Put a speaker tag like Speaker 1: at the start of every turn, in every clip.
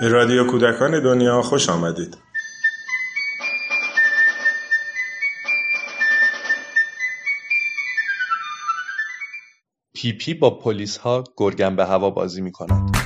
Speaker 1: به رادیو کودکان دنیا خوش آمدید.
Speaker 2: پیپی با پلیس ها گرگن به هوا بازی می کند.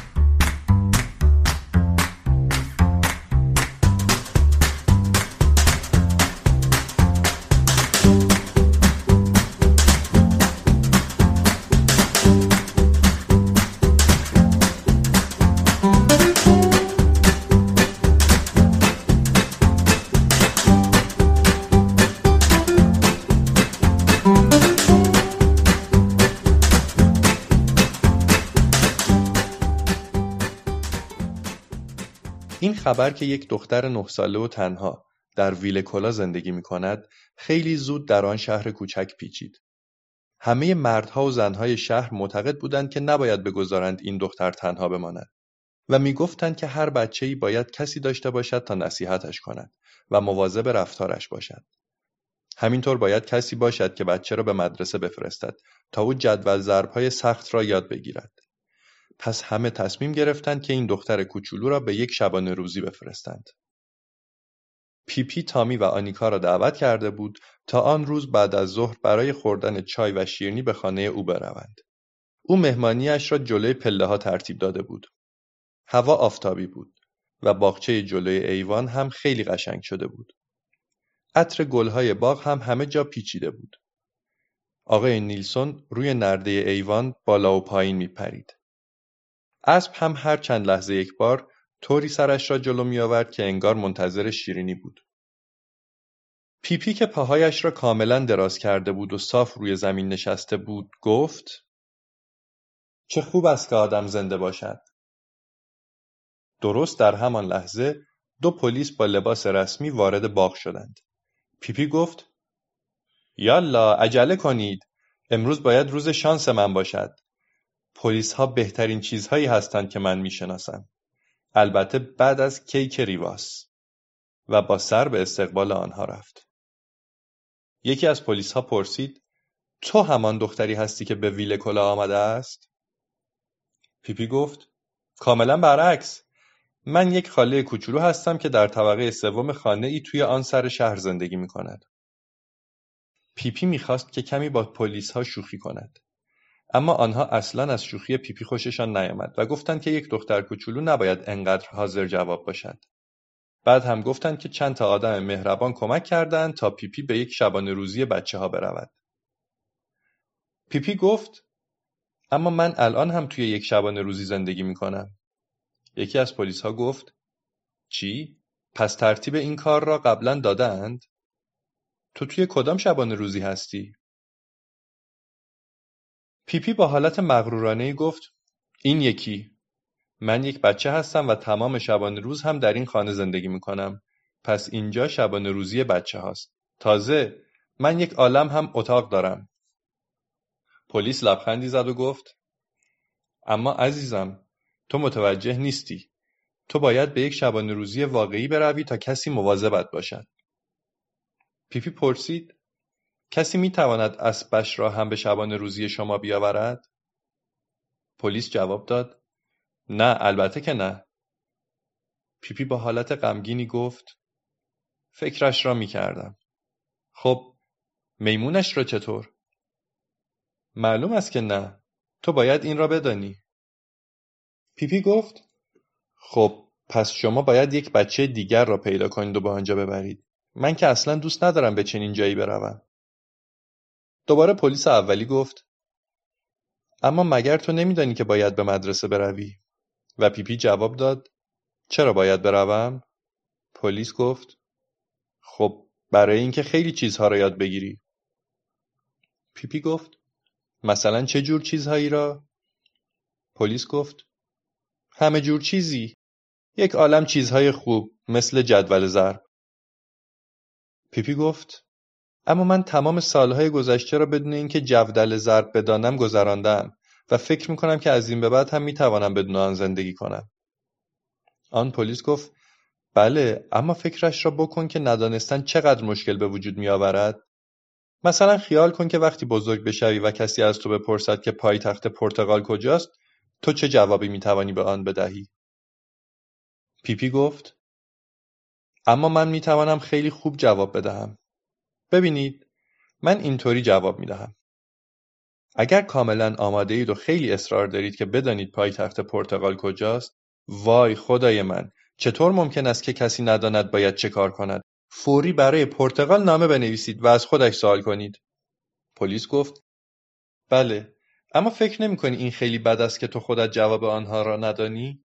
Speaker 2: خبر که یک دختر نه ساله و تنها در ویلکولا زندگی می کند خیلی زود در آن شهر کوچک پیچید. همه مردها و زنهای شهر معتقد بودند که نباید بگذارند این دختر تنها بماند و می‌گفتند که هر بچه‌ای باید کسی داشته باشد تا نصیحتش کند و مواظب رفتارش باشد. همینطور باید کسی باشد که بچه را به مدرسه بفرستد تا او جدول ضربهای سخت را یاد بگیرد. پس همه تصمیم گرفتند که این دختر کوچولو را به یک شبانه روزی بفرستند. پیپی تامی و آنیکا را دعوت کرده بود تا آن روز بعد از ظهر برای خوردن چای و شیرنی به خانه او بروند. او مهمانیش را جلوی پله ها ترتیب داده بود. هوا آفتابی بود و باغچه جلوی ایوان هم خیلی قشنگ شده بود. عطر گلهای باغ هم همه جا پیچیده بود. آقای نیلسون روی نرده ایوان بالا و پایین می پرید. اسب هم هر چند لحظه یک بار طوری سرش را جلو می آورد که انگار منتظر شیرینی بود. پیپی که پاهایش را کاملا دراز کرده بود و صاف روی زمین نشسته بود گفت چه خوب است که آدم زنده باشد. درست در همان لحظه دو پلیس با لباس رسمی وارد باغ شدند. پیپی گفت یالا عجله کنید امروز باید روز شانس من باشد. ها بهترین چیزهایی هستند که من می‌شناسم. البته بعد از کیک ریواس و با سر به استقبال آنها رفت. یکی از ها پرسید تو همان دختری هستی که به ویل کلا آمده است؟ پیپی گفت کاملا برعکس من یک خاله کوچولو هستم که در طبقه سوم خانه ای توی آن سر شهر زندگی می کند. پیپی می‌خواست که کمی با پلیس ها شوخی کند. اما آنها اصلا از شوخی پیپی خوششان نیامد و گفتند که یک دختر کوچولو نباید انقدر حاضر جواب باشد. بعد هم گفتند که چند تا آدم مهربان کمک کردند تا پیپی به یک شبانه روزی بچه ها برود. پیپی گفت اما من الان هم توی یک شبانه روزی زندگی می کنم. یکی از پلیس ها گفت چی؟ پس ترتیب این کار را قبلا دادند؟ تو توی کدام شبانه روزی هستی؟ پیپی با حالت مغرورانهای گفت این یکی من یک بچه هستم و تمام شبانه روز هم در این خانه زندگی می کنم. پس اینجا شبانه روزی بچه هاست. تازه من یک عالم هم اتاق دارم. پلیس لبخندی زد و گفت اما عزیزم تو متوجه نیستی. تو باید به یک شبانه روزی واقعی بروی تا کسی مواظبت باشد. پیپی پرسید کسی می‌تواند اسبش را هم به شبانه روزی شما بیاورد؟ پلیس جواب داد نه البته که نه. پیپی با حالت غمگینی گفت فکرش را می‌کردم. خب میمونش را چطور؟ معلوم است که نه. تو باید این را بدانی. پیپی گفت خب پس شما باید یک بچه دیگر را پیدا کنید و به آنجا ببرید. من که اصلا دوست ندارم به چنین جایی بروم. دوباره پلیس اولی گفت اما مگر تو نمیدانی که باید به مدرسه بروی؟ و پیپی جواب داد چرا باید بروم؟ پلیس گفت خب برای اینکه خیلی چیزها را یاد بگیری. پیپی گفت مثلا چه جور چیزهایی را؟ پلیس گفت همه جور چیزی. یک عالم چیزهای خوب مثل جدول ضرب. پیپی گفت اما من تمام سالهای گذشته را بدون اینکه جودل ضرب بدانم گذراندم و فکر می‌کنم که از این به بعد هم می‌توانم بدون آن زندگی کنم. آن پلیس گفت بله اما فکرش را بکن که ندانستن چقدر مشکل به وجود می آورد. مثلا خیال کن که وقتی بزرگ بشوی و کسی از تو بپرسد که پایتخت پرتغال کجاست تو چه جوابی می‌توانی به آن بدهی؟ پیپی گفت اما من می توانم خیلی خوب جواب بدهم. ببینید من اینطوری جواب می دهم. اگر کاملا آماده اید و خیلی اصرار دارید که بدانید پایتخت پرتغال کجاست وای خدای من چطور ممکن است که کسی نداند باید چه کار کند؟ فوری برای پرتغال نامه بنویسید و از خودش سوال کنید. پلیس گفت بله اما فکر نمی کنی این خیلی بد است که تو خودت جواب آنها را ندانی؟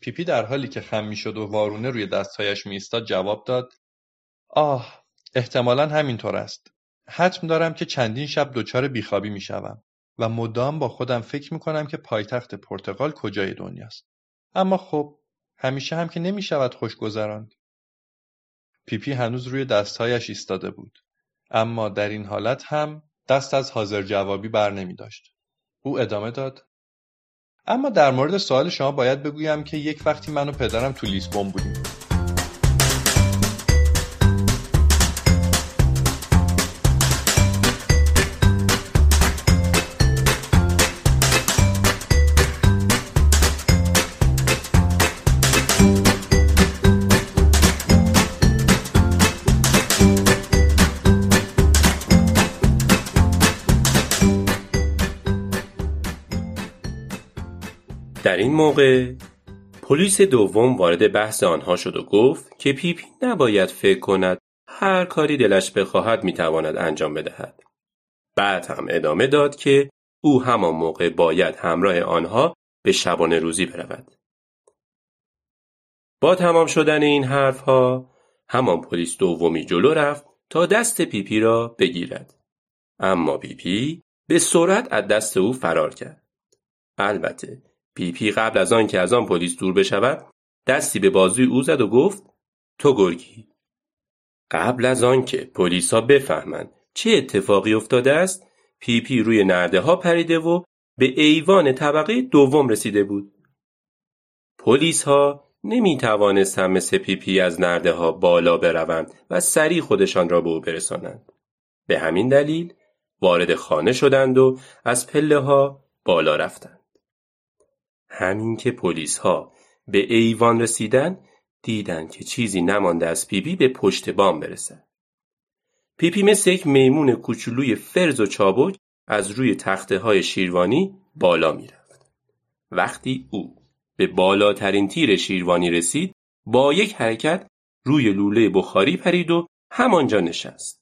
Speaker 2: پیپی در حالی که خم شد و وارونه روی دستهایش میایستاد جواب داد آه احتمالا همینطور است. حتم دارم که چندین شب دچار بیخوابی می‌شوم و مدام با خودم فکر می‌کنم که پایتخت پرتغال کجای دنیاست اما خب همیشه هم که نمی‌شود خوش گذراند پیپی هنوز روی دستهایش ایستاده بود. اما در این حالت هم دست از حاضر جوابی بر نمی داشت. او ادامه داد. اما در مورد سوال شما باید بگویم که یک وقتی من و پدرم تو لیسبون بودیم.
Speaker 3: در این موقع پلیس دوم وارد بحث آنها شد و گفت که پیپی نباید فکر کند هر کاری دلش بخواهد می‌تواند انجام بدهد. بعد هم ادامه داد که او همان موقع باید همراه آنها به شبانه روزی برود. با تمام شدن این حرفها همان پلیس دومی جلو رفت تا دست پیپی را بگیرد. اما پیپی به سرعت از دست او فرار کرد. البته پیپی قبل از آن که از آن پلیس دور بشود دستی به بازوی او زد و گفت تو گرگی. قبل از آن که ها بفهمند چه اتفاقی افتاده است پیپی روی نرده ها پریده و به ایوان طبقه دوم رسیده بود. پلیس ها نمی توانستند مثل پیپی از نرده ها بالا بروند و سریع خودشان را به او برسانند. به همین دلیل وارد خانه شدند و از پله ها بالا رفتند. همین که ها به ایوان رسیدن دیدن که چیزی نمانده از پیپی به پشت بام برسد. پیپی مثل یک میمون کوچولوی فرز و چابک از روی تخته های شیروانی بالا می‌رفت. وقتی او به بالاترین تیر شیروانی رسید با یک حرکت روی لوله بخاری پرید و همانجا نشست.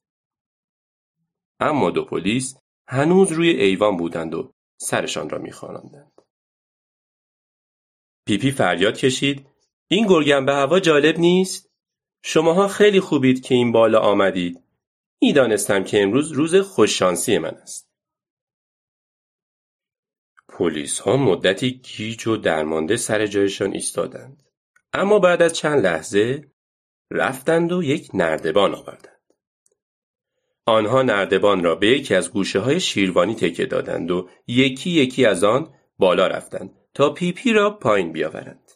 Speaker 3: اما دو پلیس هنوز روی ایوان بودند و سرشان را می‌خاراندند. پیپی فریاد کشید این گرگم به هوا جالب نیست؟ شماها خیلی خوبید که این بالا آمدید. می‌دانستم که امروز روز خوششانسی من است. پلیس ها مدتی گیج و درمانده سر جایشان ایستادند. اما بعد از چند لحظه رفتند و یک نردبان آوردند. آنها نردبان را به یکی از گوشه های شیروانی تکه دادند و یکی یکی از آن بالا رفتند تا پیپی را پایین بیاورند.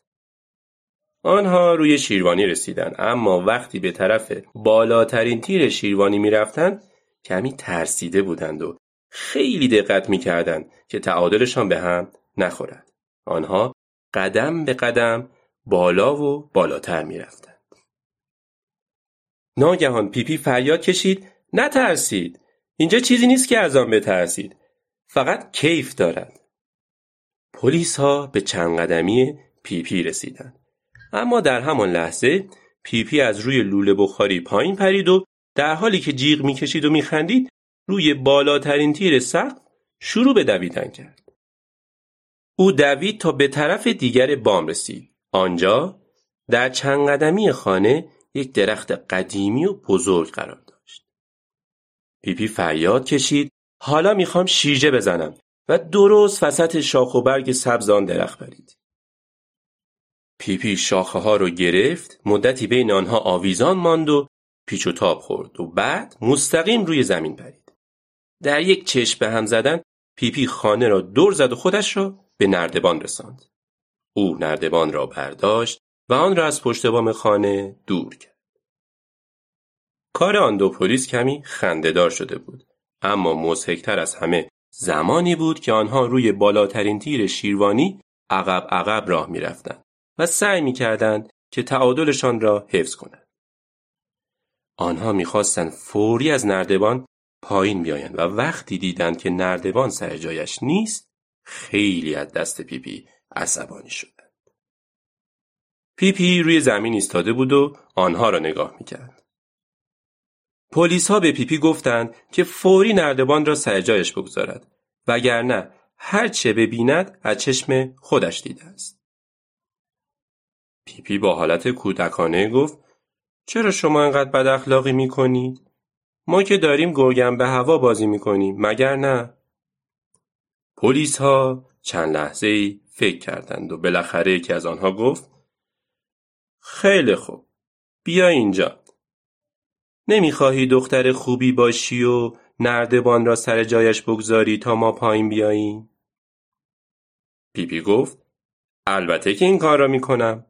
Speaker 3: آنها روی شیروانی رسیدند اما وقتی به طرف بالاترین تیر شیروانی می‌رفتند کمی ترسیده بودند و خیلی دقت می‌کردند که تعادلشان به هم نخورد. آنها قدم به قدم بالا و بالاتر می‌رفتند. ناگهان پیپی فریاد کشید نترسید اینجا چیزی نیست که از آن بترسید فقط کیف دارد ها به چند قدمی پیپی رسیدند. اما در همان لحظه پیپی از روی لوله بخاری پایین پرید و در حالی که جیغ می‌کشید و میخندید روی بالاترین تیر سقف شروع به دویدن کرد. او دوید تا به طرف دیگر بام رسید. آنجا در چند قدمی خانه یک درخت قدیمی و بزرگ قرار داشت. پیپی فریاد کشید حالا می‌خوام شیرجه بزنم و درست وسط شاخ و برگ سبز آن درخت پرید. پیپی شاخه ها رو گرفت مدتی بین آنها آویزان ماند و پیچ و تاب خورد و بعد مستقیم روی زمین پرید. در یک چشم به هم زدن پیپی خانه را دور زد و خودش را به نردبان رساند. او نردبان را برداشت و آن را از پشت بام خانه دور کرد. کار آن دو پلیس کمی خندهدار شده بود اما مضحکتر از همه زمانی بود که آنها روی بالاترین تیر شیروانی عقب عقب راه می‌رفتند و سعی می‌کردند که تعادلشان را حفظ کنند. آنها می‌خواستند فوری از نردبان پایین بیایند و وقتی دیدند که نردبان سر جایش نیست خیلی از دست پیپی عصبانی شدند. پیپی روی زمین ایستاده بود و آنها را نگاه می‌کرد. پلیس ها به پیپی گفتند که فوری نردبان را سر جایش بگذارد وگرنه هر چه ببیند از چشم خودش دیده است. پیپی با حالت کودکانه گفت چرا شما انقدر بد اخلاقی می کنید؟ ما که داریم گرگم به هوا بازی می کنیم مگر نه؟ پلیس ها چند لحظه ای فکر کردند و بالاخره یکی از آنها گفت خیلی خوب بیا اینجا نمی‌خواهی دختر خوبی باشی و نردبان را سر جایش بگذاری تا ما پایین بیاییم؟ پیپی گفت البته که این کار را می‌کنم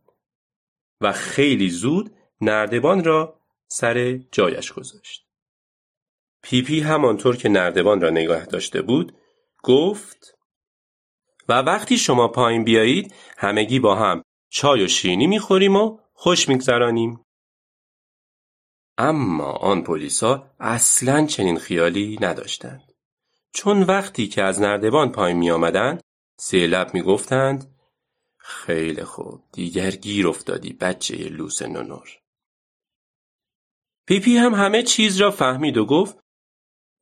Speaker 3: و خیلی زود نردبان را سر جایش گذاشت. پیپی همانطور که نردبان را نگاه داشته بود گفت و وقتی شما پایین بیایید همگی با هم چای و شیرینی می‌خوریم و خوش میگذرانیم. اما آن پلیسا اصلا چنین خیالی نداشتند. چون وقتی که از نردبان پایین می آمدند سه لب می گفتند خیلی خوب دیگر گیر افتادی بچه لوس نونور. پیپی هم همه چیز را فهمید و گفت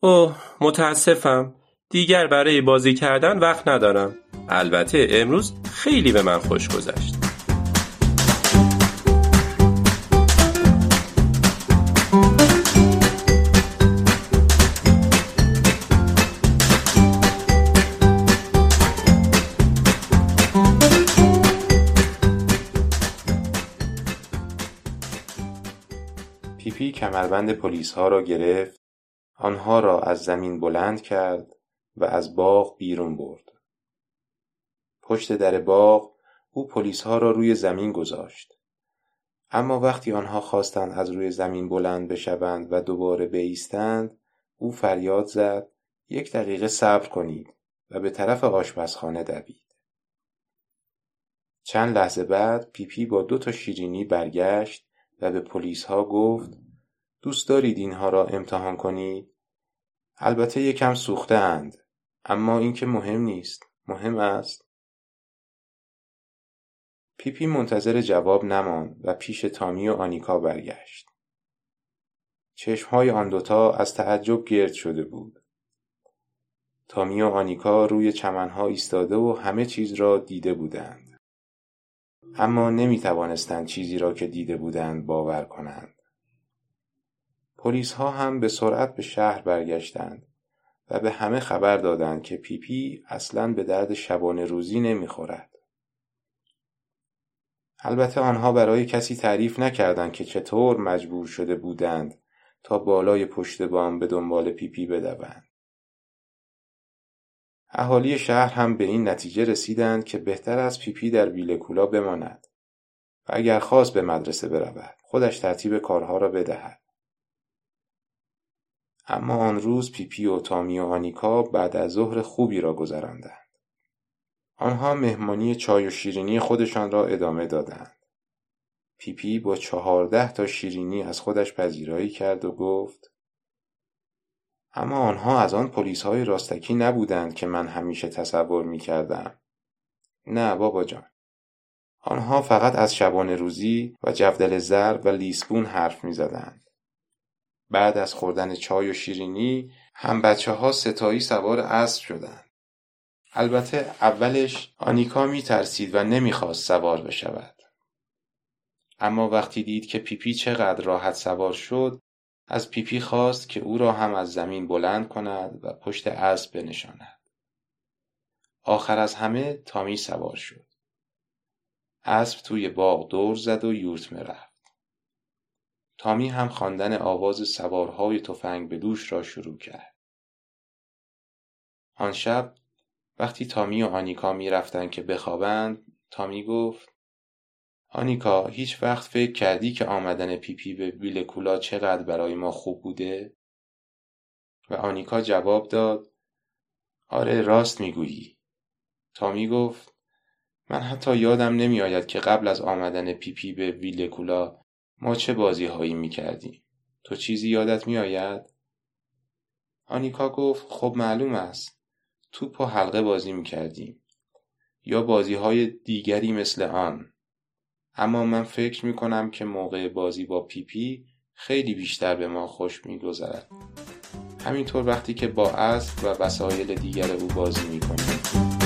Speaker 3: اوه متاسفم دیگر برای بازی کردن وقت ندارم البته امروز خیلی به من خوش گذشت
Speaker 4: کمربند پلیس ها را گرفت آنها را از زمین بلند کرد و از باغ بیرون برد. پشت در باغ او پلیس ها را روی زمین گذاشت. اما وقتی آنها خواستند از روی زمین بلند بشوند و دوباره بایستند او فریاد زد یک دقیقه صبر کنید و به طرف آشپزخانه دوید. چند لحظه بعد پیپی با دو تا شیرینی برگشت و به پلیس ها گفت دوست دارید اینها را امتحان کنید؟ البته یکم سوخته اند اما این که مهم نیست. مهم است. پیپی منتظر جواب نماند و پیش تامی و آنیکا برگشت. چشمهای آن دوتا از تعجب گرد شده بود. تامی و آنیکا روی چمنها ایستاده و همه چیز را دیده بودند. اما نمی توانستند چیزی را که دیده بودند باور کنند. پلیس ها هم به سرعت به شهر برگشتند و به همه خبر دادند که پیپی اصلا به درد شبانه روزی نمی‌خورد. البته آنها برای کسی تعریف نکردند که چطور مجبور شده بودند تا بالای پشت بام به دنبال پیپی بدوند. اهالی شهر هم به این نتیجه رسیدند که بهتر است پیپی در ویلکولا بماند و اگر خواست به مدرسه برود خودش ترتیب کارها را بدهد. اما آن روز پیپی و تامی و آنیکا بعد از ظهر خوبی را گذراندند. آنها مهمانی چای و شیرینی خودشان را ادامه دادند. پیپی با چهارده تا شیرینی از خودش پذیرایی کرد و گفت اما آنها از آن پلیس های راستکی نبودند که من همیشه تصور می کردم. نه بابا جان. آنها فقط از شبانه روزی و جفدل زر و لیسبون حرف می زدند. بعد از خوردن چای و شیرینی هم بچه ها ستایی سوار اسب شدند. البته اولش آنیکا می ترسید و نمی‌خواست سوار بشود. اما وقتی دید که پیپی چقدر راحت سوار شد از پیپی خواست که او را هم از زمین بلند کند و پشت اسب بنشاند. آخر از همه تامی سوار شد. اسب توی باغ دور زد و یورت رفت. تامی هم خواندن آواز سوارهای تفنگ به دوش را شروع کرد. آن شب وقتی تامی و آنیکا می رفتن که بخوابند تامی گفت آنیکا هیچ وقت فکر کردی که آمدن پیپی به ویلکولا چقدر برای ما خوب بوده؟ و آنیکا جواب داد آره راست می‌گویی. تامی گفت من حتی یادم نمیآید که قبل از آمدن پیپی به ویلکولا ما چه بازی هایی می کردیم. تو چیزی یادت می آید؟ آنیکا گفت خب معلوم است. توپ و حلقه بازی می کردیم. یا بازی های دیگری مثل آن. اما من فکر می کنم که موقع بازی با پیپی خیلی بیشتر به ما خوش می گذرد. همینطور وقتی که با اسب و وسایل دیگر او بازی می کنیم.